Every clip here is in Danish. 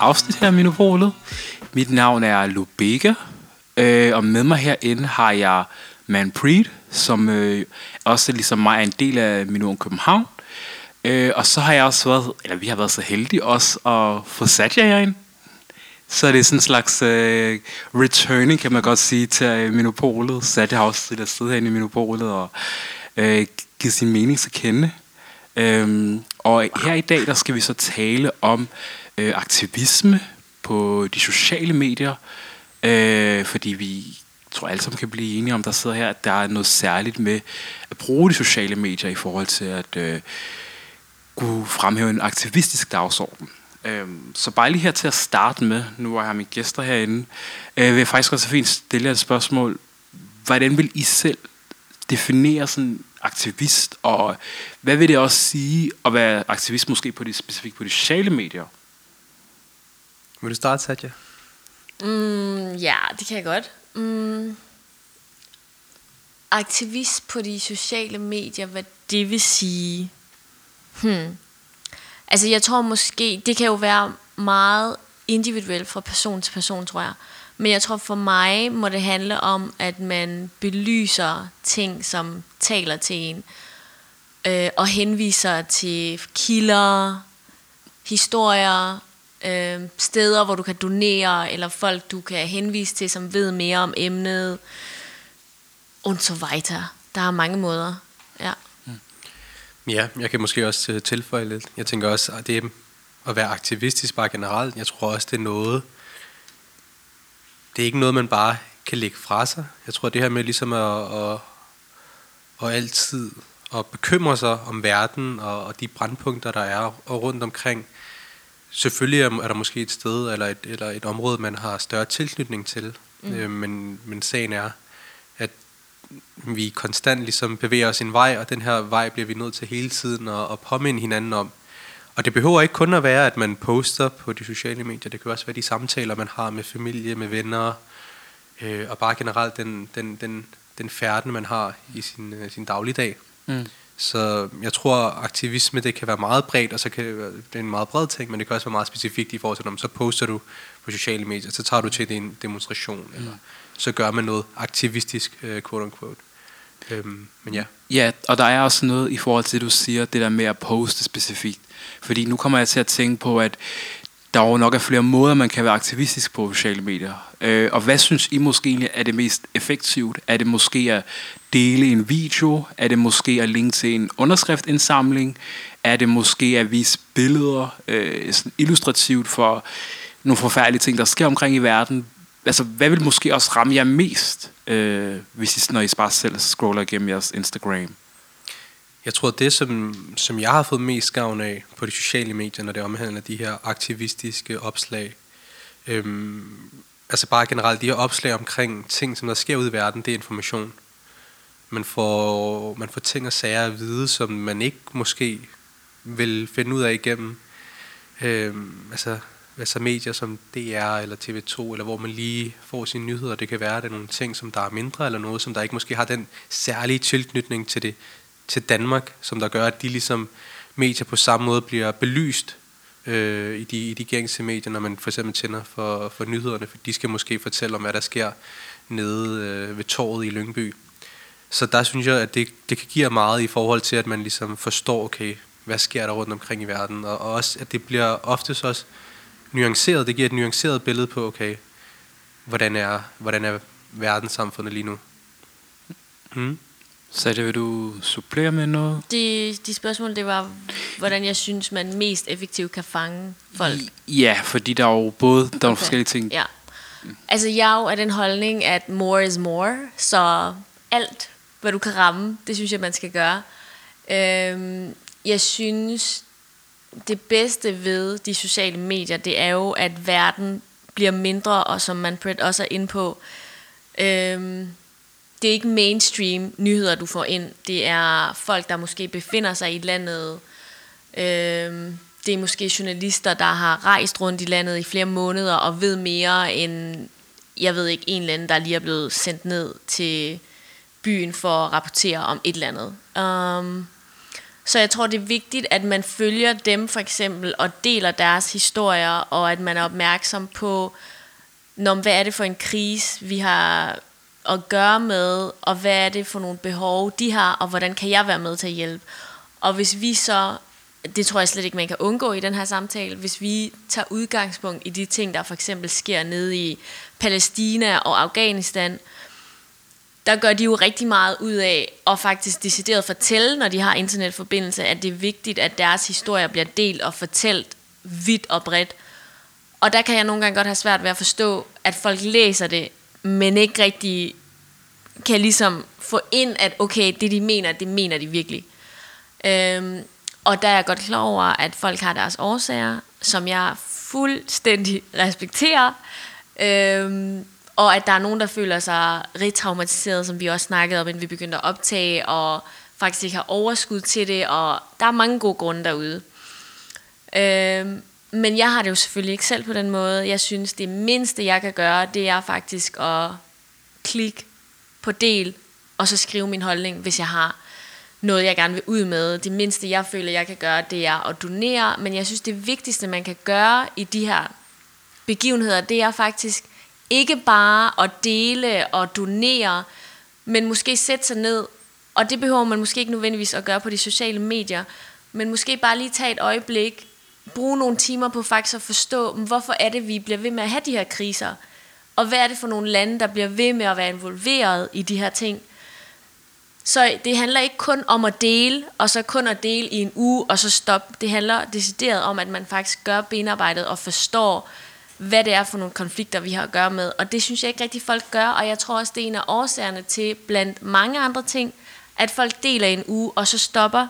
afsnit her af Minopolet. Mit navn er Lubega, øh, og med mig herinde har jeg Manpreet, som øh, også ligesom mig er en del af Minoen København. Øh, og så har jeg også været, eller vi har været så heldige også at få Satya herinde. Så det er sådan en slags øh, returning, kan man godt sige, til øh, Minopolet. Satya har også siddet siddet herinde i Minopolet og øh, givet sin mening til kende. Øhm, og her i dag, der skal vi så tale om øh, aktivisme på de sociale medier, øh, fordi vi tror alle sammen kan blive enige om, der sidder her, at der er noget særligt med at bruge de sociale medier i forhold til at øh, kunne fremhæve en aktivistisk dagsorden. Øh, så bare lige her til at starte med, nu har jeg mine gæster herinde, øh, vil jeg faktisk også fint stille jer et spørgsmål. Hvordan vil I selv definere sådan aktivist, og hvad vil det også sige at være aktivist måske på de, specifikt på de sociale medier? Vil du starte, Satya? Mm, ja, det kan jeg godt. Mm, aktivist på de sociale medier, hvad det vil sige? Hmm. Altså jeg tror måske, det kan jo være meget individuelt fra person til person, tror jeg. Men jeg tror for mig må det handle om, at man belyser ting, som taler til en, øh, og henviser til kilder, historier, øh, steder, hvor du kan donere, eller folk, du kan henvise til, som ved mere om emnet, und so weiter. Der er mange måder. Ja. Mm. Ja, jeg kan måske også øh, tilføje lidt. Jeg tænker også, at det at være aktivistisk bare generelt, jeg tror også, det er noget, det er ikke noget, man bare kan lægge fra sig. Jeg tror, det her med ligesom at, at, at altid at bekymre sig om verden og, og de brandpunkter, der er og rundt omkring. Selvfølgelig er der måske et sted eller et, eller et område, man har større tilknytning til. Mm. Øh, men, men sagen er, at vi konstant ligesom bevæger os en vej, og den her vej bliver vi nødt til hele tiden at, at påminde hinanden om. Og det behøver ikke kun at være, at man poster på de sociale medier. Det kan også være de samtaler, man har med familie, med venner, øh, og bare generelt den, den, den, den færden, man har i sin, øh, sin dagligdag. Mm. Så jeg tror, aktivisme det kan være meget bredt, og så kan det, være, det er en meget bred ting, men det kan også være meget specifikt i forhold til, om så poster du på sociale medier, så tager du til en demonstration, mm. eller så gør man noget aktivistisk, øh, quote unquote. Øhm, men ja. Ja, og der er også noget i forhold til, det du siger, det der med at poste specifikt. Fordi nu kommer jeg til at tænke på, at der jo nok er flere måder, man kan være aktivistisk på sociale medier. Øh, og hvad synes I måske egentlig er det mest effektivt? Er det måske at dele en video? Er det måske at linke til en underskriftindsamling? Er det måske at vise billeder øh, sådan illustrativt for nogle forfærdelige ting, der sker omkring i verden? Altså, hvad vil måske også ramme jer mest, øh, hvis I, når I bare selv scroller igennem jeres Instagram? Jeg tror, det som, som jeg har fået mest gavn af på de sociale medier, når det omhandler de her aktivistiske opslag, øhm, altså bare generelt de her opslag omkring ting, som der sker ud i verden, det er information. Man får, man får ting og sager at vide, som man ikke måske vil finde ud af igennem øhm, altså, altså medier som DR eller TV2, eller hvor man lige får sine nyheder. Det kan være, at det er nogle ting, som der er mindre, eller noget, som der ikke måske har den særlige tilknytning til det til Danmark, som der gør, at de ligesom medier på samme måde bliver belyst øh, i, de, i de gængse medier, når man for eksempel tænder for, for nyhederne, for de skal måske fortælle om, hvad der sker nede øh, ved torvet i Lyngby. Så der synes jeg, at det, det kan give meget i forhold til, at man ligesom forstår, okay, hvad sker der rundt omkring i verden, og, og også, at det bliver oftest også nuanceret, det giver et nuanceret billede på, okay, hvordan er, hvordan er verdenssamfundet lige nu. Mm. Så det vil du supplere med noget? De, de spørgsmål, det var, hvordan jeg synes, man mest effektivt kan fange folk. Ja, fordi der er jo både der er okay. forskellige ting. Ja. Altså, jeg er jo af den holdning, at more is more, så alt, hvad du kan ramme, det synes jeg, man skal gøre. Øhm, jeg synes, det bedste ved de sociale medier, det er jo, at verden bliver mindre, og som man også er inde på, øhm, det er ikke mainstream nyheder, du får ind. Det er folk, der måske befinder sig i landet. Øhm, det er måske journalister, der har rejst rundt i landet i flere måneder og ved mere end, jeg ved ikke, en eller anden, der lige er blevet sendt ned til byen for at rapportere om et eller andet. Um, Så jeg tror, det er vigtigt, at man følger dem for eksempel, og deler deres historier, og at man er opmærksom på, når, hvad er det for en krise, vi har at gøre med, og hvad er det for nogle behov, de har, og hvordan kan jeg være med til at hjælpe. Og hvis vi så, det tror jeg slet ikke, man kan undgå i den her samtale, hvis vi tager udgangspunkt i de ting, der for eksempel sker nede i Palæstina og Afghanistan, der gør de jo rigtig meget ud af at faktisk decideret fortælle, når de har internetforbindelse, at det er vigtigt, at deres historier bliver delt og fortalt vidt og bredt. Og der kan jeg nogle gange godt have svært ved at forstå, at folk læser det, men ikke rigtig kan ligesom få ind, at okay, det de mener, det mener de virkelig. Øhm, og der er jeg godt klar over, at folk har deres årsager, som jeg fuldstændig respekterer. Øhm, og at der er nogen, der føler sig retraumatiseret, som vi også snakkede om, inden vi begyndte at optage, og faktisk ikke har overskud til det, og der er mange gode grunde derude. Øhm, men jeg har det jo selvfølgelig ikke selv på den måde. Jeg synes, det mindste, jeg kan gøre, det er faktisk at klikke på del, og så skrive min holdning, hvis jeg har noget, jeg gerne vil ud med. Det mindste, jeg føler, jeg kan gøre, det er at donere. Men jeg synes, det vigtigste, man kan gøre i de her begivenheder, det er faktisk ikke bare at dele og donere, men måske sætte sig ned, og det behøver man måske ikke nødvendigvis at gøre på de sociale medier, men måske bare lige tage et øjeblik, bruge nogle timer på faktisk at forstå, hvorfor er det, vi bliver ved med at have de her kriser, og hvad er det for nogle lande, der bliver ved med at være involveret i de her ting. Så det handler ikke kun om at dele, og så kun at dele i en uge, og så stoppe. Det handler decideret om, at man faktisk gør benarbejdet og forstår, hvad det er for nogle konflikter, vi har at gøre med. Og det synes jeg ikke rigtig folk gør, og jeg tror også, det er en af årsagerne til, blandt mange andre ting, at folk deler en uge, og så stopper.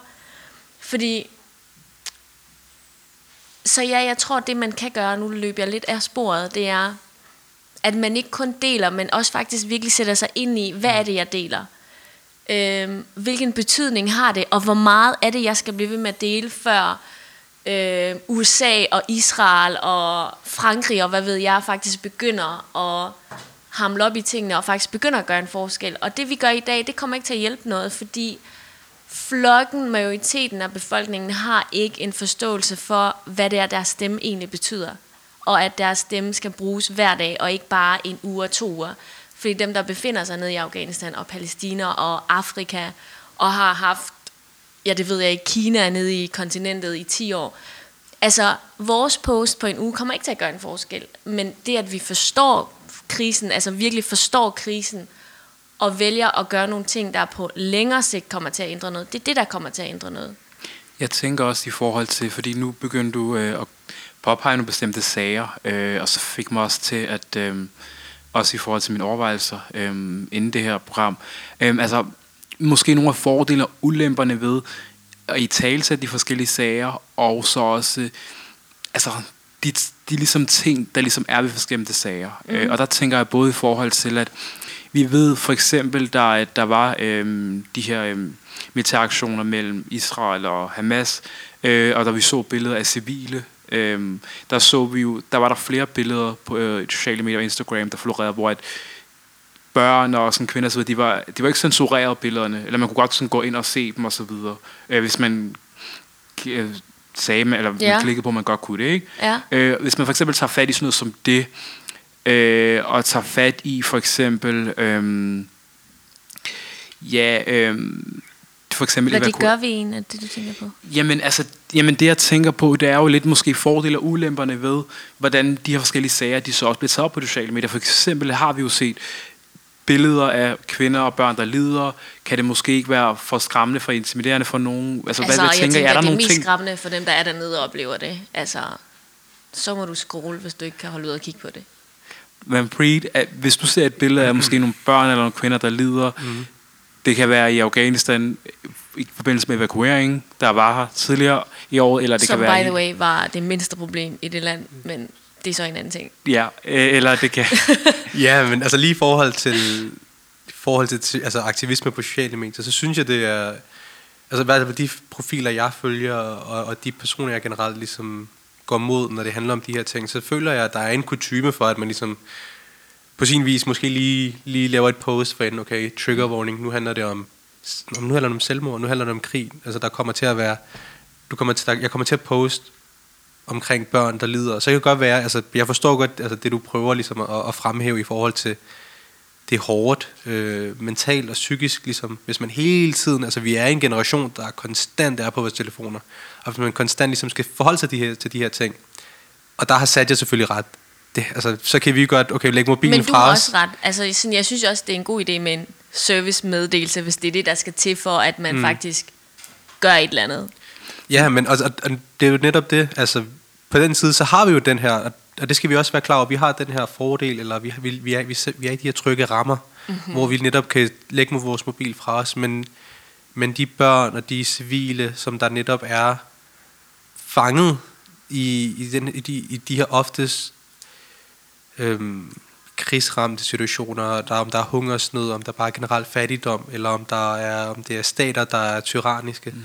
Fordi så ja, jeg tror, det man kan gøre, nu løber jeg lidt af sporet, det er, at man ikke kun deler, men også faktisk virkelig sætter sig ind i, hvad er det, jeg deler? Øhm, hvilken betydning har det, og hvor meget er det, jeg skal blive ved med at dele, før øh, USA og Israel og Frankrig og hvad ved jeg faktisk begynder at hamle op i tingene og faktisk begynder at gøre en forskel. Og det vi gør i dag, det kommer ikke til at hjælpe noget, fordi flokken, majoriteten af befolkningen, har ikke en forståelse for, hvad det er, deres stemme egentlig betyder. Og at deres stemme skal bruges hver dag, og ikke bare en uge og to uger. Fordi dem, der befinder sig nede i Afghanistan og Palæstina og Afrika, og har haft, ja det ved jeg ikke, Kina nede i kontinentet i 10 år. Altså, vores post på en uge kommer ikke til at gøre en forskel. Men det, at vi forstår krisen, altså virkelig forstår krisen, og vælger at gøre nogle ting, der på længere sigt kommer til at ændre noget. Det er det, der kommer til at ændre noget. Jeg tænker også i forhold til, fordi nu begyndte du øh, at påpege nogle bestemte sager, øh, og så fik mig også til at, øh, også i forhold til mine overvejelser øh, inden det her program, øh, altså måske nogle af fordelene og ulemperne ved at i tale de forskellige sager, og så også, øh, altså de, de ligesom ting, der ligesom er ved forskellige sager. Mm. Øh, og der tænker jeg både i forhold til, at vi ved for eksempel, der, der var øhm, de her øhm, militæraktioner mellem Israel og Hamas, øh, og da vi så billeder af civile, øh, der så vi jo, der var der flere billeder på øh, sociale medier og Instagram, der florerede, hvor at børn og sådan kvinder, så de var, de var ikke censureret billederne, eller man kunne godt sådan gå ind og se dem og så videre, øh, hvis man øh, sagde, eller ja. klikkede på, at man godt kunne det, ikke? Ja. Øh, hvis man for eksempel tager fat i sådan noget som det, øh, og tager fat i for eksempel, øh, ja, øh, for eksempel... Hvad det gør ved en, at det du tænker på? Jamen, altså, jamen det jeg tænker på, det er jo lidt måske fordele og ulemperne ved, hvordan de her forskellige sager, de så også bliver taget op på sociale medier. For eksempel har vi jo set billeder af kvinder og børn, der lider. Kan det måske ikke være for skræmmende, for intimiderende for nogen? Altså, altså hvad, hvad tænker, jeg tænker, er der det er mest ting? skræmmende for dem, der er dernede og oplever det. Altså, så må du scrolle, hvis du ikke kan holde ud og kigge på det. Men Preet, hvis du ser et billede af måske nogle børn eller nogle kvinder, der lider, mm. det kan være i Afghanistan i forbindelse med evakueringen, der var her tidligere i år, eller det Som kan være by the way var det mindste problem i det land, men det er så en anden ting. Ja, øh, eller det kan... ja, men altså lige i forhold til, forhold til altså aktivisme på sociale medier, så synes jeg, det er... Altså hvad er de profiler, jeg følger, og, og de personer, jeg generelt ligesom går mod, når det handler om de her ting, så føler jeg, at der er en kutume for, at man ligesom på sin vis måske lige, lige laver et post for en, okay, trigger warning, nu handler det om om nu handler det om selvmord, nu handler det om krig. Altså der kommer til at være, du kommer til, der, jeg kommer til at poste omkring børn, der lider. Så det kan godt være, altså jeg forstår godt altså, det, du prøver ligesom at, at fremhæve i forhold til, det er hårdt, øh, mentalt og psykisk, ligesom, hvis man hele tiden, altså vi er en generation, der konstant er på vores telefoner, og hvis man konstant ligesom skal forholde sig de her, til de her ting, og der har sat jeg selvfølgelig ret. Det, altså, så kan vi godt, okay, lægge mobilen Men du fra har os. også ret. Altså, sådan, jeg synes også, det er en god idé med en servicemeddelelse, hvis det er det, der skal til for, at man mm. faktisk gør et eller andet. Ja, men og, og, og det er jo netop det, altså på den side, så har vi jo den her, og- og det skal vi også være klar over, vi har den her fordel, eller vi, har, vi, vi, er, vi, vi er i de her trygge rammer, mm-hmm. hvor vi netop kan lægge med vores mobil fra os, men, men de børn og de civile, som der netop er fanget i, i, den, i, de, i de her oftest øhm, krigsramte situationer, der, om der er hungersnød, om der bare er generelt fattigdom, eller om, der er, om det er stater, der er tyranniske. Mm.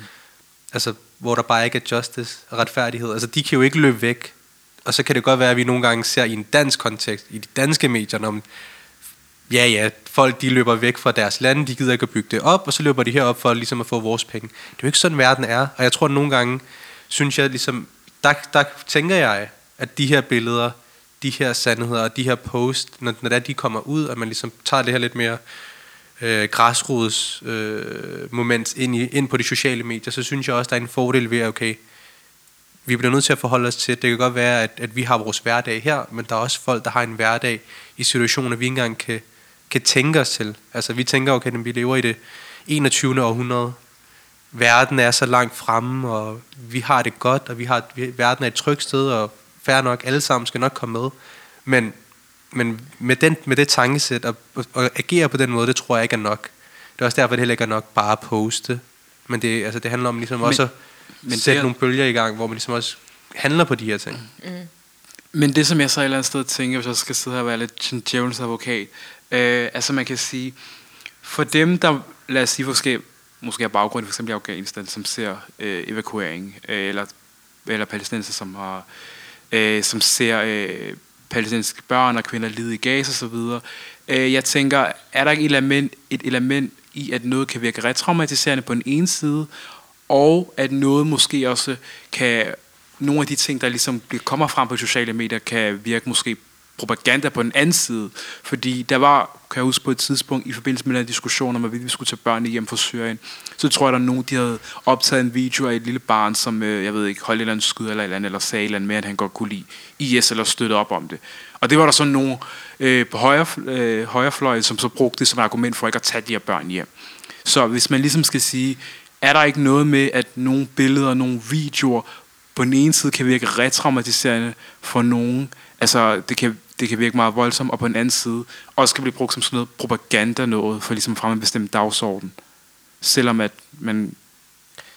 Altså, hvor der bare ikke er justice og retfærdighed. Altså, de kan jo ikke løbe væk. Og så kan det godt være, at vi nogle gange ser i en dansk kontekst, i de danske medier, om ja, ja, folk de løber væk fra deres lande, de gider ikke at bygge det op, og så løber de herop for ligesom at få vores penge. Det er jo ikke sådan, verden er. Og jeg tror, at nogle gange, synes jeg ligesom, der, der tænker jeg, at de her billeder, de her sandheder, og de her post, når, når der de kommer ud, at man ligesom tager det her lidt mere øh, græsrods øh, moment ind, i, ind på de sociale medier, så synes jeg også, der er en fordel ved, at okay, vi bliver nødt til at forholde os til, det kan godt være, at, at vi har vores hverdag her, men der er også folk, der har en hverdag i situationer, vi ikke engang kan, kan tænke os til. Altså vi tænker, okay, vi lever i det 21. århundrede, verden er så langt fremme, og vi har det godt, og vi har, vi, verden er et trygt sted, og fair nok, alle sammen skal nok komme med. Men, men med, den, med det tankesæt, og, og, og agere på den måde, det tror jeg ikke er nok. Det er også derfor, det heller ikke er nok bare at poste. Men det, altså, det handler om ligesom Men- også at men sætte det nogle bølger i gang, hvor man ligesom også handler på de her ting. Men det, som jeg så et eller andet sted tænker, hvis jeg skal sidde her og være lidt djævelens advokat, øh, altså man kan sige, for dem, der, lad os sige, måske, måske har baggrund for eksempel i Afghanistan, som ser øh, evakuering, øh, eller, eller palæstinenser, som har, øh, som ser øh, palæstinensiske børn og kvinder lide i gas og så videre. Øh, jeg tænker, er der ikke et element, et element i, at noget kan virke retraumatiserende på den ene side, og at noget måske også kan, nogle af de ting, der ligesom bliver- kommer frem på sociale medier, kan virke måske propaganda på den anden side. Fordi der var, kan jeg huske på et tidspunkt, i forbindelse med den diskussion om, at vi skulle tage børnene hjem fra Syrien, så tror jeg, der er nogen, de havde optaget en video af et lille barn, som, øh, jeg ved ikke, holdt et eller andet skud eller et eller andet, eller sagde et eller andet med, at han godt kunne lide IS, eller støtte op om det. Og det var der så nogen øh, på højre, øh, højrefløjen, som så brugte det som argument for ikke at tage de her børn hjem. Så hvis man ligesom skal sige, er der ikke noget med, at nogle billeder, nogle videoer, på den ene side kan virke retraumatiserende for nogen, altså det kan, det kan virke meget voldsomt, og på den anden side også kan blive brugt som sådan noget propaganda noget, for ligesom at fremme en bestemt dagsorden, selvom at man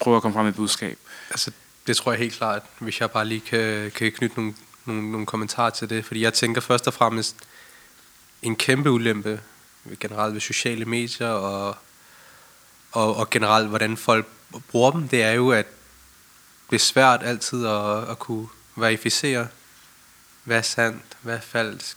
prøver at komme frem med et budskab. Altså, det tror jeg helt klart, hvis jeg bare lige kan, kan knytte nogle, nogle, nogle kommentarer til det. Fordi jeg tænker først og fremmest, en kæmpe ulempe generelt ved sociale medier og, og, og generelt, hvordan folk bruger dem, det er jo, at det er svært altid at, at kunne verificere, hvad er sandt, hvad er falsk.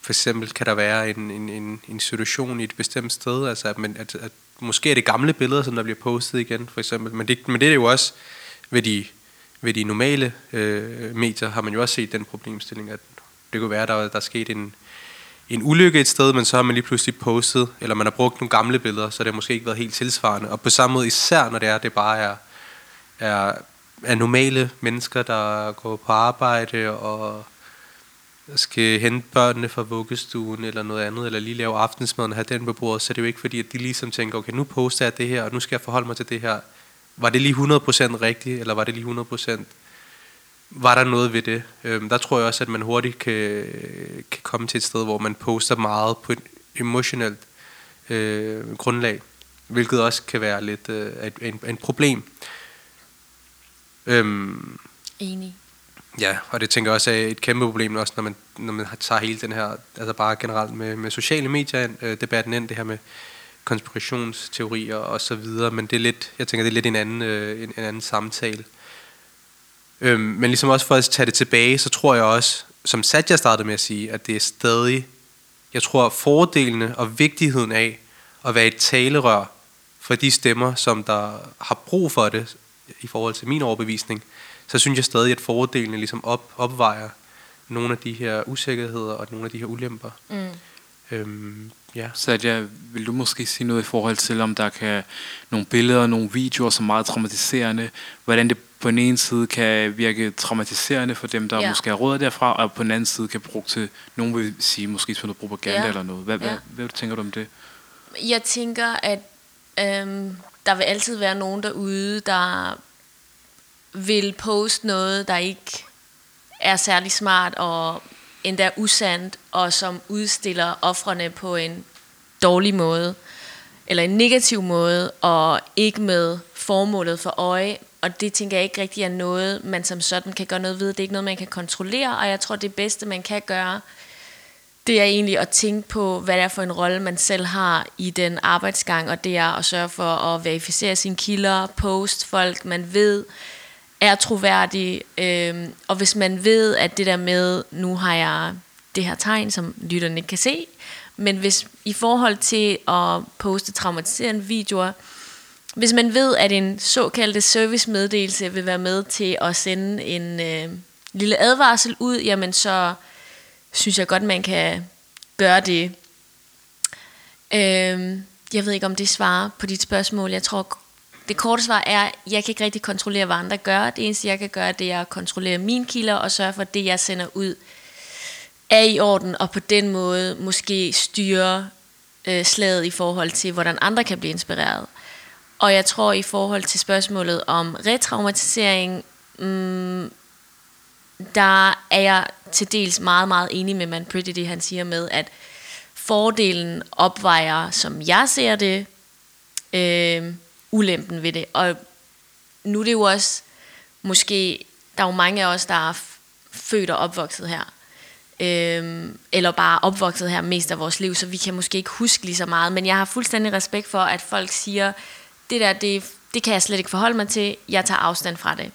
For eksempel kan der være en, en, en, en situation i et bestemt sted, altså at, man, at, at måske er det gamle billeder, som der bliver postet igen, for eksempel. Men det, men det er jo også ved de, ved de normale øh, medier, har man jo også set den problemstilling, at det kunne være, at der, der er sket en, en ulykke et sted, men så har man lige pludselig postet, eller man har brugt nogle gamle billeder, så det har måske ikke været helt tilsvarende. Og på samme måde, især når det er, det bare er, er, er normale mennesker, der går på arbejde og skal hente børnene fra vuggestuen eller noget andet, eller lige lave aftensmaden og have den på bordet, så er det jo ikke fordi, at de ligesom tænker, okay, nu poster jeg det her, og nu skal jeg forholde mig til det her. Var det lige 100% rigtigt, eller var det lige 100% var der noget ved det? Øhm, der tror jeg også, at man hurtigt kan, kan komme til et sted, hvor man poster meget på et emotionelt øh, grundlag, hvilket også kan være lidt øh, et, en, en problem. Øhm, Enig. Ja, og det tænker jeg også er et kæmpe problem også, når man, når man tager hele den her, altså bare generelt med, med sociale medier, øh, debatten ind, det her med konspirationsteorier og så videre, men det er lidt, jeg tænker, det er lidt en anden, øh, en, en anden samtale. Øhm, men ligesom også for at tage det tilbage, så tror jeg også, som Satya startede med at sige, at det er stadig, jeg tror, fordelene og vigtigheden af at være et talerør for de stemmer, som der har brug for det, i forhold til min overbevisning, så synes jeg stadig, at fordelene ligesom op, opvejer nogle af de her usikkerheder og nogle af de her ulemper. Mm. Øhm, ja. Sadja, vil du måske sige noget i forhold til, om der kan nogle billeder, nogle videoer, som er meget traumatiserende, hvordan det på den ene side kan virke traumatiserende for dem, der Ja. måske har råd derfra, og på den anden side kan bruge til, nogen vil sige, måske til noget propaganda Ja. eller noget. Hvad, hvad, Ja. hvad tænker du om det? Jeg tænker, at øhm, der vil altid være nogen derude, der vil poste noget, der ikke er særlig smart og endda usandt, og som udstiller offrene på en dårlig måde, eller en negativ måde, og ikke med formålet for øje. Og det tænker jeg ikke rigtig er noget, man som sådan kan gøre noget ved. Det er ikke noget, man kan kontrollere, og jeg tror, det bedste, man kan gøre, det er egentlig at tænke på, hvad det er for en rolle, man selv har i den arbejdsgang, og det er at sørge for at verificere sine kilder, post folk, man ved er troværdige, øhm, og hvis man ved, at det der med, nu har jeg det her tegn, som lytterne ikke kan se, men hvis i forhold til at poste traumatiserende videoer, hvis man ved, at en såkaldte servicemeddelelse vil være med til at sende en øh, lille advarsel ud, jamen så synes jeg godt, man kan gøre det. Øh, jeg ved ikke, om det svarer på dit spørgsmål. Jeg tror, det korte svar er, at jeg kan ikke rigtig kontrollere, hvad andre gør. Det eneste, jeg kan gøre, det er at kontrollere mine kilder og sørge for, at det, jeg sender ud, er i orden, og på den måde måske styre øh, slaget i forhold til, hvordan andre kan blive inspireret. Og jeg tror, i forhold til spørgsmålet om retraumatisering, mm, der er jeg til dels meget, meget enig med Man Pretty, det han siger med, at fordelen opvejer, som jeg ser det, øh, ulempen ved det. Og nu er det jo også, måske, der er jo mange af os, der er født og opvokset her. Øh, eller bare opvokset her mest af vores liv, så vi kan måske ikke huske lige så meget. Men jeg har fuldstændig respekt for, at folk siger, det der, det, det kan jeg slet ikke forholde mig til, jeg tager afstand fra det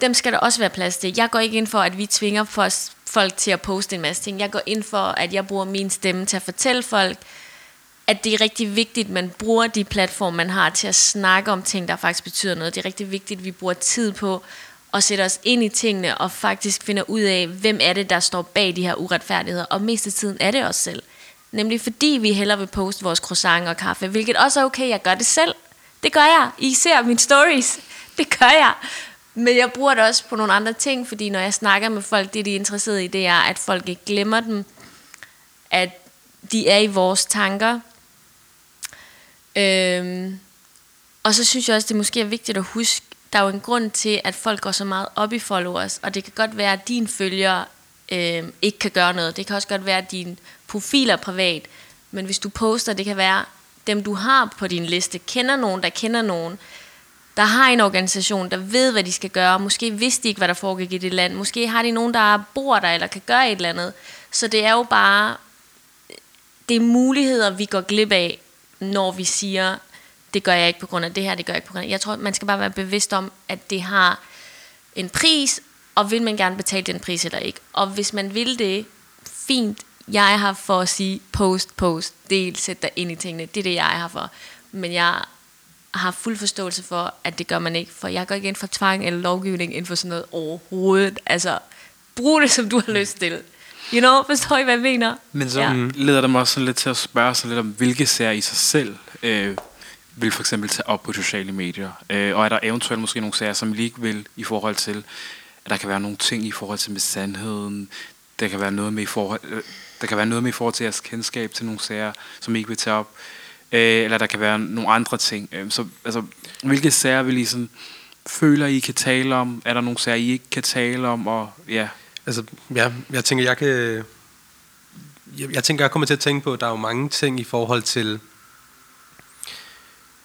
dem skal der også være plads til. Jeg går ikke ind for, at vi tvinger folk til at poste en masse ting. Jeg går ind for, at jeg bruger min stemme til at fortælle folk, at det er rigtig vigtigt, at man bruger de platforme, man har til at snakke om ting, der faktisk betyder noget. Det er rigtig vigtigt, at vi bruger tid på at sætte os ind i tingene og faktisk finder ud af, hvem er det, der står bag de her uretfærdigheder. Og mest af tiden er det os selv. Nemlig fordi vi hellere vil poste vores croissant og kaffe, hvilket også er okay, jeg gør det selv. Det gør jeg. I ser mine stories. Det gør jeg. Men jeg bruger det også på nogle andre ting, fordi når jeg snakker med folk, det de er interesseret i, det er, at folk ikke glemmer dem, at de er i vores tanker. Øhm, og så synes jeg også, det måske er vigtigt at huske, der er jo en grund til, at folk går så meget op i followers, og det kan godt være, at dine følgere øh, ikke kan gøre noget. Det kan også godt være, at din profil er privat, men hvis du poster, det kan være, dem du har på din liste, kender nogen, der kender nogen, der har en organisation, der ved, hvad de skal gøre. Måske vidste de ikke, hvad der foregik i det land. Måske har de nogen, der bor der, eller kan gøre et eller andet. Så det er jo bare, det er muligheder, vi går glip af, når vi siger, det gør jeg ikke på grund af det her, det gør jeg ikke på grund af Jeg tror, man skal bare være bevidst om, at det har en pris, og vil man gerne betale den pris eller ikke. Og hvis man vil det, fint. Jeg er her for at sige post, post, del, sæt dig ind i tingene. Det er det, jeg er her for. Men jeg har fuld forståelse for, at det gør man ikke. For jeg går ikke ind for tvang eller lovgivning inden for sådan noget overhovedet. Altså, brug det, som du har lyst til. You know, forstår I, hvad jeg mener? Men så Ja. ja. leder det mig også sådan lidt til at spørge sig lidt om, hvilke serier i sig selv øh, vil for eksempel tage op på sociale medier. Øh, og er der eventuelt måske nogle serier, som I ikke vil i forhold til, at der kan være nogle ting i forhold til med sandheden, der kan være noget med i forhold, øh, der kan være noget med i forhold til jeres kendskab til nogle sager, som I ikke vil tage op. Øh, eller der kan være nogle andre ting. Øh, så altså, hvilke sager vil I sådan, føler, I kan tale om? Er der nogle sager, I ikke kan tale om? Og ja, Altså, ja, jeg tænker, jeg kan... Jeg, jeg tænker, jeg kommer til at tænke på, at der er jo mange ting i forhold til...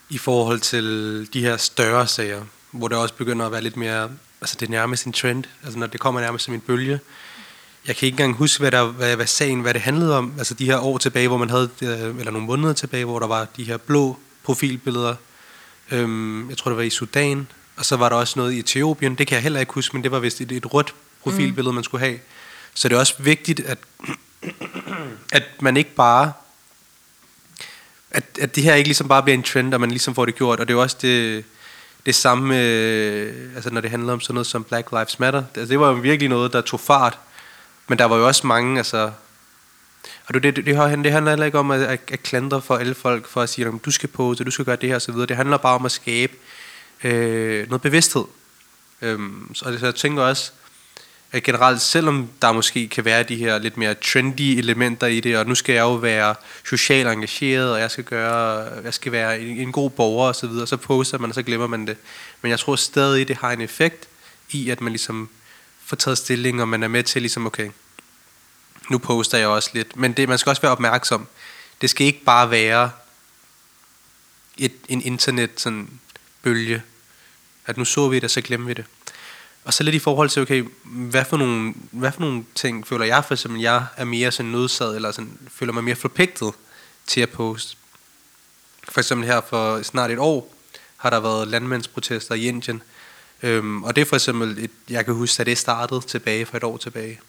I forhold til de her større sager, hvor det også begynder at være lidt mere... Altså, det er nærmest en trend. Altså, når det kommer nærmest som en bølge. Jeg kan ikke engang huske, hvad, der, hvad, hvad sagen, hvad det handlede om. Altså, de her år tilbage, hvor man havde... øh, Eller nogle måneder tilbage, hvor der var de her blå profilbilleder. Øhm, jeg tror, det var i Sudan. Og så var der også noget i Etiopien. Det kan jeg heller ikke huske, men det var vist et, et rødt profilbillede, man skulle have. Så det er også vigtigt, at, at man ikke bare at, at det her ikke ligesom bare bliver en trend, og man ligesom får det gjort, og det er jo også det, det samme, med, altså når det handler om sådan noget som Black Lives Matter. Altså, det var jo virkelig noget, der tog fart, men der var jo også mange, altså, og det, det, det, det handler heller ikke om at, at, at klandre for alle folk, for at sige, at du skal pose, du skal gøre det her osv. Det handler bare om at skabe øh, noget bevidsthed. Øhm, så, så jeg tænker også, at generelt, selvom der måske kan være de her lidt mere trendy elementer i det, og nu skal jeg jo være socialt engageret, og jeg skal gøre, jeg skal være en, en god borger og så videre, så poster man, og så glemmer man det. Men jeg tror stadig, det har en effekt i, at man ligesom får taget stilling, og man er med til ligesom, okay, nu poster jeg også lidt. Men det, man skal også være opmærksom. Det skal ikke bare være et, en internet sådan bølge, at nu så vi det, så glemmer vi det. Og så lidt i forhold til, okay, hvad for nogle, hvad for nogle ting føler jeg for eksempel, jeg er mere sådan nødsad, eller sådan, føler mig mere forpligtet til at poste. For eksempel her for snart et år, har der været landmandsprotester i Indien. Øhm, og det er for eksempel, et, jeg kan huske, at det startede tilbage for et år tilbage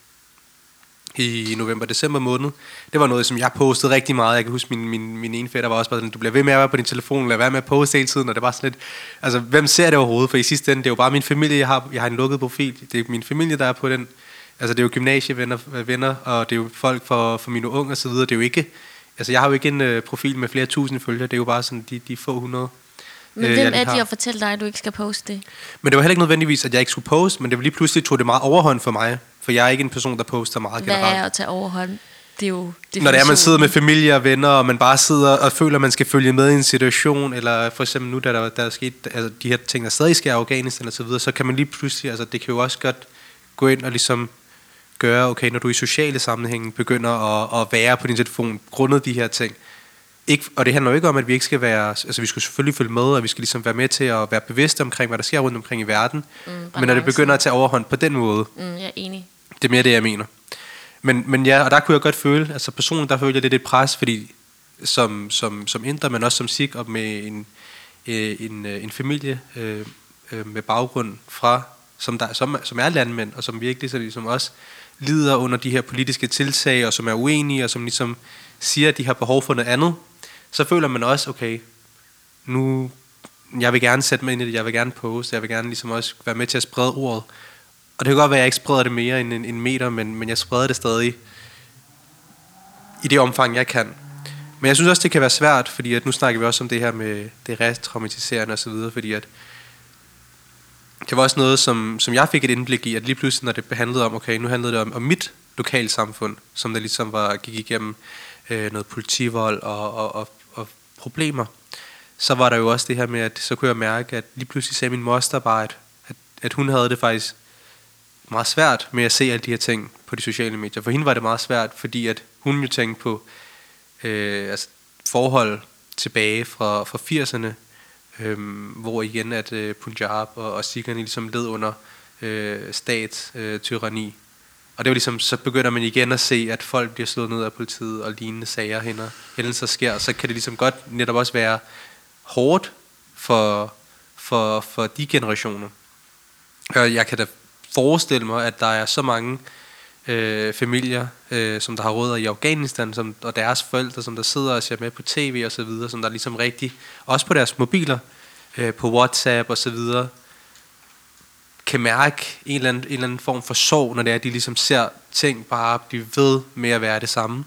i november-december måned. Det var noget, som jeg postede rigtig meget. Jeg kan huske, min, min, min ene fætter var også bare sådan, du bliver ved med at være på din telefon, lad være med at poste hele tiden, og det var sådan lidt, altså hvem ser det overhovedet? For i sidste ende, det er jo bare min familie, jeg har, jeg har en lukket profil. Det er min familie, der er på den. Altså det er jo gymnasievenner, venner, og det er jo folk for, for mine unge og så videre. Det er jo ikke, altså jeg har jo ikke en uh, profil med flere tusind følgere, det er jo bare sådan de, de få hundrede. Men øh, hvem er de at fortælle dig, at du ikke skal poste det? Men det var heller ikke nødvendigvis, at jeg ikke skulle poste, men det var lige pludselig tog det meget overhånd for mig. For jeg er ikke en person, der poster meget Hvad generelt. er at tage overhånd? Det er jo Når det er, man sidder med familie og venner, og man bare sidder og føler, at man skal følge med i en situation, eller for eksempel nu, da der, der er sket, altså de her ting, der stadig sker i Afghanistan og så videre, så kan man lige pludselig, altså det kan jo også godt gå ind og ligesom gøre, okay, når du i sociale sammenhænge begynder at, at være på din telefon, grundet de her ting, ikke, og det handler jo ikke om, at vi ikke skal være, altså vi skal selvfølgelig følge med, og vi skal ligesom være med til at være bevidste omkring, hvad der sker rundt omkring i verden, mm, men når det begynder at tage overhånd på den måde, mm, jeg er enig det er mere det, jeg mener. Men, men ja, og der kunne jeg godt føle, altså personligt, der følte jeg lidt et pres, fordi som, som, som indre, men også som sik, og med en, øh, en, øh, en familie øh, øh, med baggrund fra, som, der, som, som er landmænd, og som virkelig så ligesom også lider under de her politiske tiltag, og som er uenige, og som ligesom siger, at de har behov for noget andet, så føler man også, okay, nu, jeg vil gerne sætte mig ind i det, jeg vil gerne poste, jeg vil gerne ligesom også være med til at sprede ordet. Og det kan godt være, at jeg ikke spreder det mere end en, en meter, men, men jeg spreder det stadig i det omfang, jeg kan. Men jeg synes også, det kan være svært, fordi at nu snakker vi også om det her med det retraumatiserende og så videre, fordi at det var også noget, som, som jeg fik et indblik i, at lige pludselig, når det handlede om, okay, nu handlede det om, om mit lokalsamfund, som der ligesom var, gik igennem øh, noget politivold og, og, og, og problemer, så var der jo også det her med, at så kunne jeg mærke, at lige pludselig sagde min moster bare, at, at, at hun havde det faktisk meget svært med at se alle de her ting på de sociale medier. For hende var det meget svært, fordi at hun jo tænkte på øh, altså forhold tilbage fra, fra 80'erne, øh, hvor igen at øh, Punjab og, og Sikherne ligesom led under øh, statstyrani. Øh, og det var ligesom, så begynder man igen at se, at folk bliver slået ned af politiet, og lignende sager hænder, hændelser sker, og så kan det ligesom godt netop også være hårdt for, for, for de generationer. Og jeg kan da forestille mig, at der er så mange øh, familier, øh, som der har rødder i Afghanistan, som, og deres forældre, som der sidder og ser med på tv og så videre, som der ligesom rigtig, også på deres mobiler, øh, på WhatsApp og så videre, kan mærke en eller, anden, en eller anden form for sorg, når det er, at de ligesom ser ting bare blive ved med at være det samme.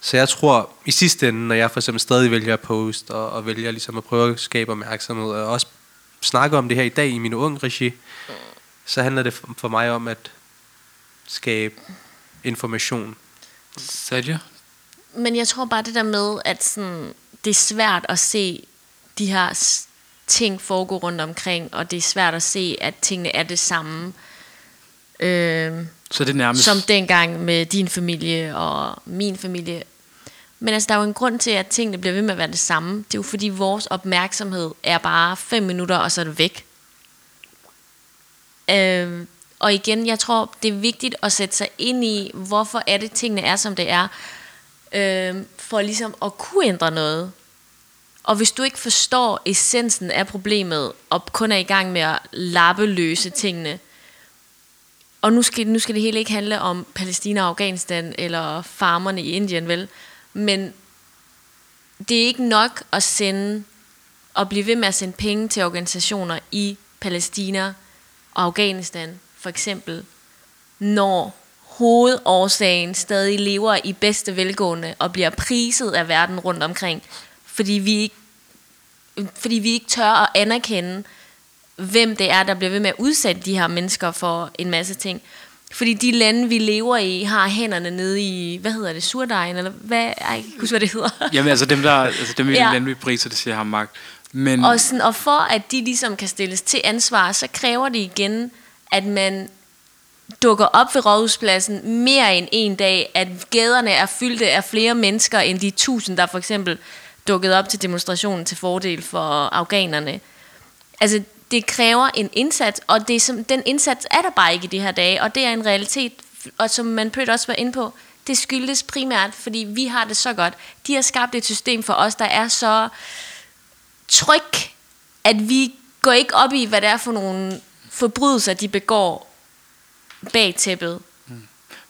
Så jeg tror, i sidste ende, når jeg for eksempel stadig vælger at poste, og, og vælger ligesom at prøve at skabe opmærksomhed, og også snakke om det her i dag i min ung regi, så handler det for mig om at skabe information. Sadja? Men jeg tror bare det der med, at sådan, det er svært at se de her ting foregå rundt omkring, og det er svært at se, at tingene er det samme. Øh, Så det er nærmest... som dengang med din familie og min familie. Men altså, der er jo en grund til, at tingene bliver ved med at være det samme. Det er jo fordi, vores opmærksomhed er bare fem minutter, og så er det væk. Øh, og igen, jeg tror, det er vigtigt at sætte sig ind i, hvorfor er det, tingene er, som det er, øh, for ligesom at kunne ændre noget. Og hvis du ikke forstår essensen af problemet, og kun er i gang med at lappeløse tingene, og nu skal, nu skal det hele ikke handle om Palæstina og Afghanistan, eller farmerne i Indien, vel? Men det er ikke nok at sende og blive ved med at sende penge til organisationer i Palæstina og Afghanistan, for eksempel, når hovedårsagen stadig lever i bedste velgående og bliver priset af verden rundt omkring, fordi vi ikke, fordi vi ikke tør at anerkende, hvem det er, der bliver ved med at udsætte de her mennesker for en masse ting. Fordi de lande, vi lever i, har hænderne nede i, hvad hedder det, surdejen, eller hvad, jeg kan ikke huske, hvad det hedder. Jamen altså dem, der, altså dem i ja. lande, vi priser, det siger har magt. Men, Og, sådan, og for at de ligesom kan stilles til ansvar, så kræver det igen, at man dukker op ved rådhuspladsen mere end en dag, at gaderne er fyldte af flere mennesker end de tusind, der for eksempel dukkede op til demonstrationen til fordel for afghanerne. Altså, det kræver en indsats, og det er som, den indsats er der bare ikke i de her dage, og det er en realitet, og som man pødt også var inde på, det skyldes primært, fordi vi har det så godt. De har skabt et system for os, der er så tryg, at vi går ikke op i, hvad det er for nogle forbrydelser, de begår bag tæppet.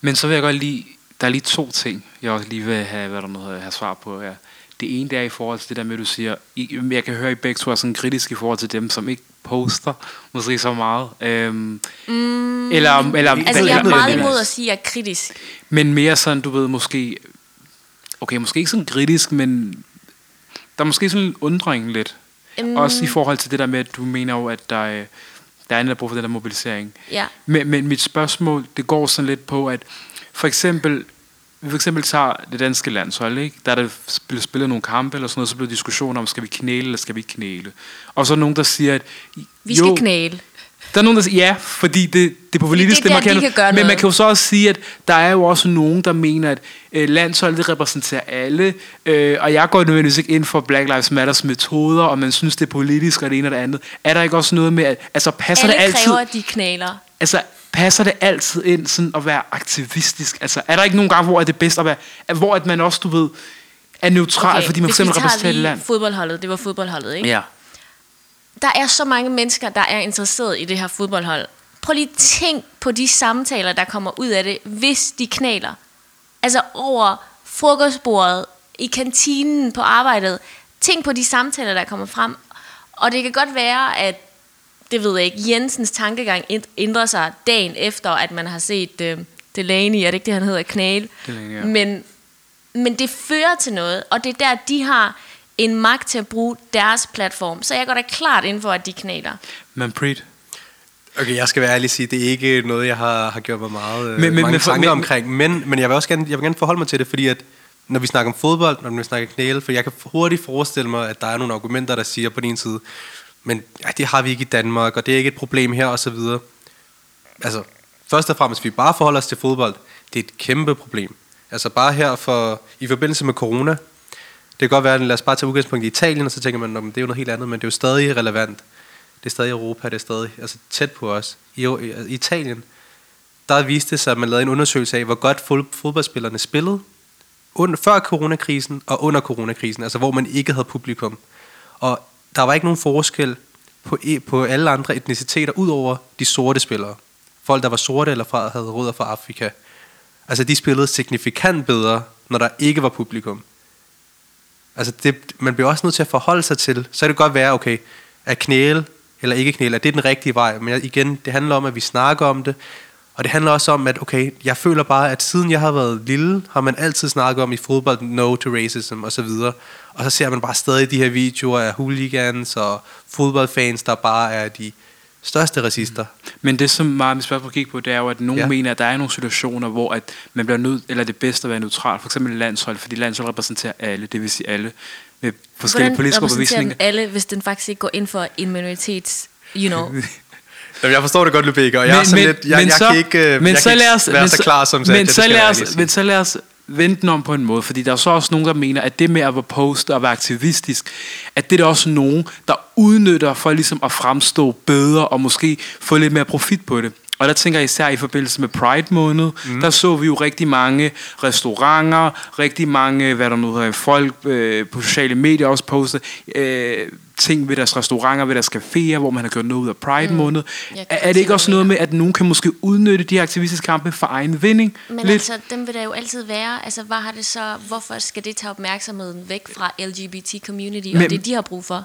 men så vil jeg godt lige, der er lige to ting, jeg også lige vil have, hvad der hedder, have svar på her. Det ene det er i forhold til det der med, at du siger, I, jeg kan høre, at I begge to er sådan kritisk i forhold til dem, som ikke poster, måske så meget. Øhm, mm, eller, eller, Altså, jeg er meget imod at sige, at jeg er kritisk. Men mere sådan, du ved, måske... Okay, måske ikke sådan kritisk, men... Der er måske sådan en undring lidt. Mm. Også i forhold til det der med, at du mener jo, at der, er- der er en, der brug for den der mobilisering. Ja. Men, men mit spørgsmål, det går sådan lidt på, at for eksempel, vi for eksempel tager det danske landshold, ikke? der er der blevet spillet nogle kampe eller sådan noget, så bliver diskussioner om, skal vi knæle eller skal vi ikke knæle. Og så er nogen, der siger, at Vi skal knæle. Der er nogen, der siger ja, fordi det, det er populistisk, det er det, der, man kan gøre Men man kan jo så også sige, at der er jo også nogen, der mener, at øh, landsholdet det repræsenterer alle, øh, og jeg går nødvendigvis ikke ind for Black Lives Matters metoder, og man synes, det er politisk og det ene og det andet. Er der ikke også noget med, at altså, passer Alle det altid, kræver, at de knæler. altså, passer det altid ind sådan at være aktivistisk? Altså, er der ikke nogen gange, hvor er det bedst at være, at, hvor at man også, du ved, er neutral, okay, fordi man for eksempel tager repræsenterer et land? fodboldholdet, det var fodboldholdet, ikke? Ja. Der er så mange mennesker, der er interesseret i det her fodboldhold. Prøv lige tænk på de samtaler, der kommer ud af det, hvis de knæler. Altså over frokostbordet, i kantinen, på arbejdet. Tænk på de samtaler, der kommer frem. Og det kan godt være, at det ved jeg ikke, Jensens tankegang ænd- ændrer sig dagen efter, at man har set uh, Delaney, er det ikke det, han hedder, knæle? Delaney, ja. Men, men det fører til noget, og det er der, de har en magt til at bruge deres platform. Så jeg går da klart ind for, at de knæler. Men Preet, Okay, jeg skal være ærlig og sige, det er ikke noget, jeg har, har gjort mig meget øh, Men- mange men tanker men- omkring. Men, men jeg vil også gerne, jeg vil gerne forholde mig til det, fordi at når vi snakker om fodbold, når vi snakker knæle, for jeg kan hurtigt forestille mig, at der er nogle argumenter, der siger på din side, men ja, det har vi ikke i Danmark, og det er ikke et problem her, og så videre. Altså, først og fremmest, vi bare forholder os til fodbold, det er et kæmpe problem. Altså bare her for, i forbindelse med corona, det kan godt være, at lad os bare tage udgangspunkt i Italien, og så tænker man, at det er jo noget helt andet, men det er jo stadig relevant. Det er stadig Europa, det er stadig altså, tæt på os. I, I Italien, der viste det sig, at man lavede en undersøgelse af, hvor godt fodboldspillerne spillede under, før coronakrisen og under coronakrisen, altså hvor man ikke havde publikum. Og der var ikke nogen forskel på, e- på alle andre etniciteter, udover de sorte spillere. Folk, der var sorte eller fra, havde rødder fra Afrika. Altså, de spillede signifikant bedre, når der ikke var publikum. Altså, det, man bliver også nødt til at forholde sig til. Så kan det godt være, okay, at knæle eller ikke knæle, at det er den rigtige vej. Men igen, det handler om, at vi snakker om det. Og det handler også om, at okay, jeg føler bare, at siden jeg har været lille, har man altid snakket om i fodbold, no to racism og så videre. Og så ser man bare stadig de her videoer af hooligans og fodboldfans, der bare er de største racister. Men det, som meget mit spørgsmål gik på, det er jo, at nogen ja. Mener, at der er nogle situationer, hvor at man bliver nødt, eller det er bedst at være neutral. For eksempel landshold, fordi landshold repræsenterer alle, det vil sige alle med forskellige Hvordan politiske overbevisninger. alle, hvis den faktisk ikke går ind for en minoritets, you know. Jamen, jeg forstår det godt, Lubega, og jeg er sådan lidt, jeg, jeg kan ikke, øh, men jeg så kan lad ikke os, være men så klar som men, så lad os, men så lad os vente den om på en måde, fordi der er så også nogen, der mener, at det med at være post og være aktivistisk, at det er der også nogen, der udnytter for ligesom at fremstå bedre og måske få lidt mere profit på det. Og der tænker jeg især i forbindelse med Pride måned, mm. der så vi jo rigtig mange restauranter, rigtig mange, hvad der nu hedder, folk øh, på sociale medier også postet, øh, ting ved deres restauranter, ved deres caféer, hvor man har gjort noget ud af Pride måned. Jeg kan Er, er det ikke også noget med, at nogen kan måske udnytte de her aktivistiske kampe for egen vinding? Men Lidt? altså, dem vil der jo altid være. Altså, hvad har det så, hvorfor skal det tage opmærksomheden væk fra LGBT-community, og Men- det de har brug for?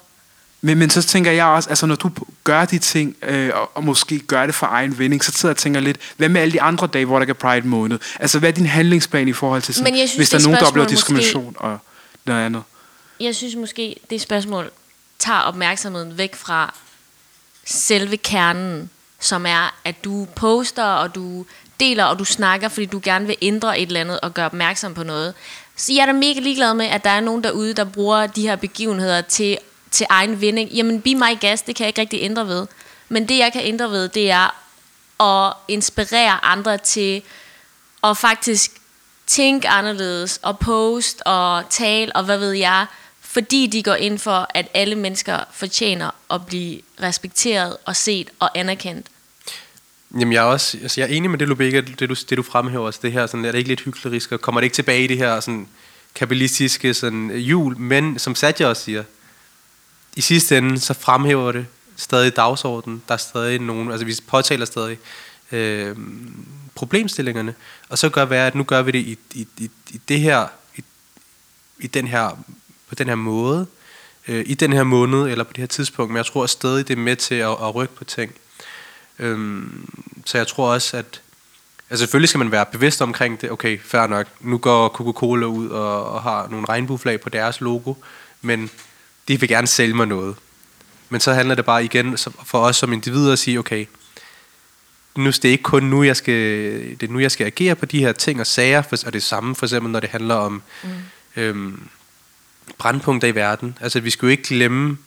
Men, men så tænker jeg også, altså når du gør de ting, øh, og, og måske gør det for egen vinding, så sidder jeg og tænker lidt, hvad med alle de andre dage, hvor der er Pride måned? Altså hvad er din handlingsplan i forhold til sådan, synes, hvis der er nogen, der oplever spørgsmål måske- diskrimination og noget andet? Jeg synes måske, det spørgsmål tager opmærksomheden væk fra selve kernen, som er, at du poster, og du deler, og du snakker, fordi du gerne vil ændre et eller andet og gøre opmærksom på noget. Så jeg er da mega ligeglad med, at der er nogen derude, der bruger de her begivenheder til, til egen vinding. Jamen, be my gas, det kan jeg ikke rigtig ændre ved. Men det, jeg kan ændre ved, det er at inspirere andre til at faktisk tænke anderledes, og post og tale, og hvad ved jeg, fordi de går ind for, at alle mennesker fortjener at blive respekteret og set og anerkendt. Jamen jeg er også, altså jeg er enig med det, Lubega, det du, det du fremhæver, altså det her, sådan, er det ikke lidt hyklerisk, og kommer det ikke tilbage i det her sådan, kapitalistiske sådan, jul, men som Satya også siger, i sidste ende, så fremhæver det stadig dagsordenen, der er stadig nogen, altså vi påtaler stadig øh, problemstillingerne, og så gør være, at nu gør vi det i, i, i, i det her, i, i den her, på den her måde, øh, i den her måned, eller på det her tidspunkt, men jeg tror stadig, det er med til at, at rykke på ting. Øhm, så jeg tror også, at altså selvfølgelig skal man være bevidst omkring det. Okay, fair nok. Nu går Coca-Cola ud og, og har nogle regnbueflag på deres logo, men de vil gerne sælge mig noget. Men så handler det bare igen for os som individer at sige, okay, nu det er ikke kun nu, jeg skal, det er nu, jeg skal agere på de her ting og sager, for, og det samme for eksempel, når det handler om mm. øhm, brandpunkter i verden. Altså, vi skal jo ikke glemme,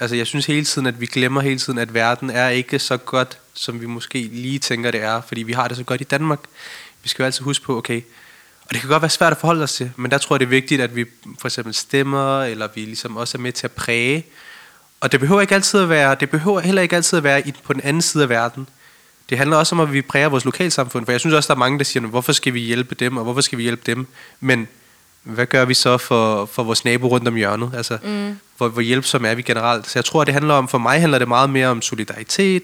altså jeg synes hele tiden, at vi glemmer hele tiden, at verden er ikke så godt, som vi måske lige tænker, det er, fordi vi har det så godt i Danmark. Vi skal jo altid huske på, okay, og det kan godt være svært at forholde os til, men der tror jeg, det er vigtigt, at vi for eksempel stemmer, eller vi ligesom også er med til at præge. Og det behøver ikke altid at være, det behøver heller ikke altid at være på den anden side af verden. Det handler også om, at vi præger vores lokalsamfund, for jeg synes også, der er mange, der siger, "Nå, hvorfor skal vi hjælpe dem, og hvorfor skal vi hjælpe dem? Men hvad gør vi så for, for vores nabo rundt om hjørnet? Altså, mm. hvor, hvor hjælpsomme er vi generelt? Så jeg tror, det handler om, for mig handler det meget mere om solidaritet.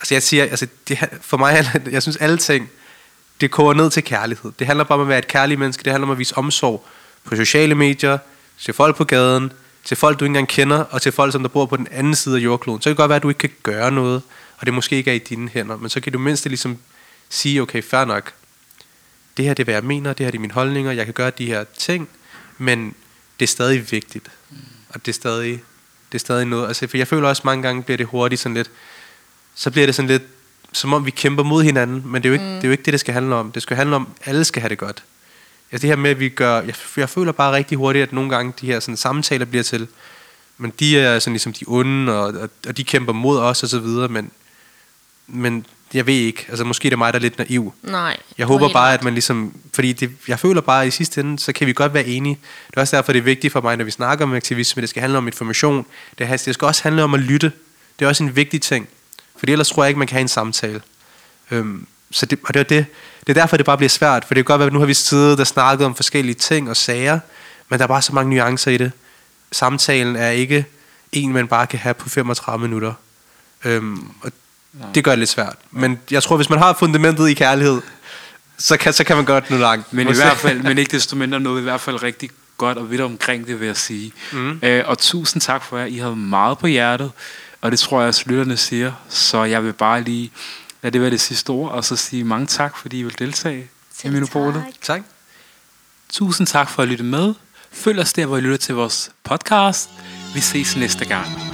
Altså jeg siger, altså det, for mig handler jeg synes alle ting, det koger ned til kærlighed. Det handler bare om at være et kærligt menneske. Det handler om at vise omsorg på sociale medier, til folk på gaden, til folk, du ikke engang kender, og til folk, som der bor på den anden side af jordkloden. Så kan det godt være, at du ikke kan gøre noget, og det måske ikke er i dine hænder, men så kan du mindst ligesom sige, okay, fair nok, det her det er, hvad jeg mener, det her det er mine holdninger, jeg kan gøre de her ting, men det er stadig vigtigt, og det er stadig, det er stadig noget, altså, for jeg føler også, mange gange bliver det hurtigt sådan lidt, så bliver det sådan lidt, som om vi kæmper mod hinanden, men det er jo ikke, mm. det, er jo ikke det, det skal handle om. Det skal handle om, at alle skal have det godt. Altså det her med, at vi gør, jeg, jeg føler bare rigtig hurtigt, at nogle gange de her sådan, samtaler bliver til, men de er sådan ligesom de onde, og, og, og de kæmper mod os og så videre, men, men jeg ved ikke, altså måske er det mig, der er lidt naiv. Nej. Jeg håber bare, at man ligesom... Fordi det, jeg føler bare, at i sidste ende, så kan vi godt være enige. Det er også derfor, det er vigtigt for mig, når vi snakker om aktivisme. Det skal handle om information. Det, det skal også handle om at lytte. Det er også en vigtig ting. For ellers tror jeg ikke, man kan have en samtale. Øhm, så det, og det, er det, det er derfor, det bare bliver svært. For det kan godt være, at nu har vi siddet og snakket om forskellige ting og sager, men der er bare så mange nuancer i det. Samtalen er ikke en, man bare kan have på 35 minutter. Øhm, og det gør det lidt svært. Men jeg tror, hvis man har fundamentet i kærlighed, så kan, så kan man godt nå langt. Men i hvert fald, men ikke desto mindre noget i hvert fald rigtig godt og vidt omkring det, vil jeg sige. Mm. Øh, og tusind tak for jer. I havde meget på hjertet, og det tror jeg, at lytterne siger. Så jeg vil bare lige lade det være det sidste ord, og så sige mange tak, fordi I vil deltage i Minopolet. tak. Tak. Tusind tak for at lytte med. Følg os der, hvor I lytter til vores podcast. Vi ses næste gang.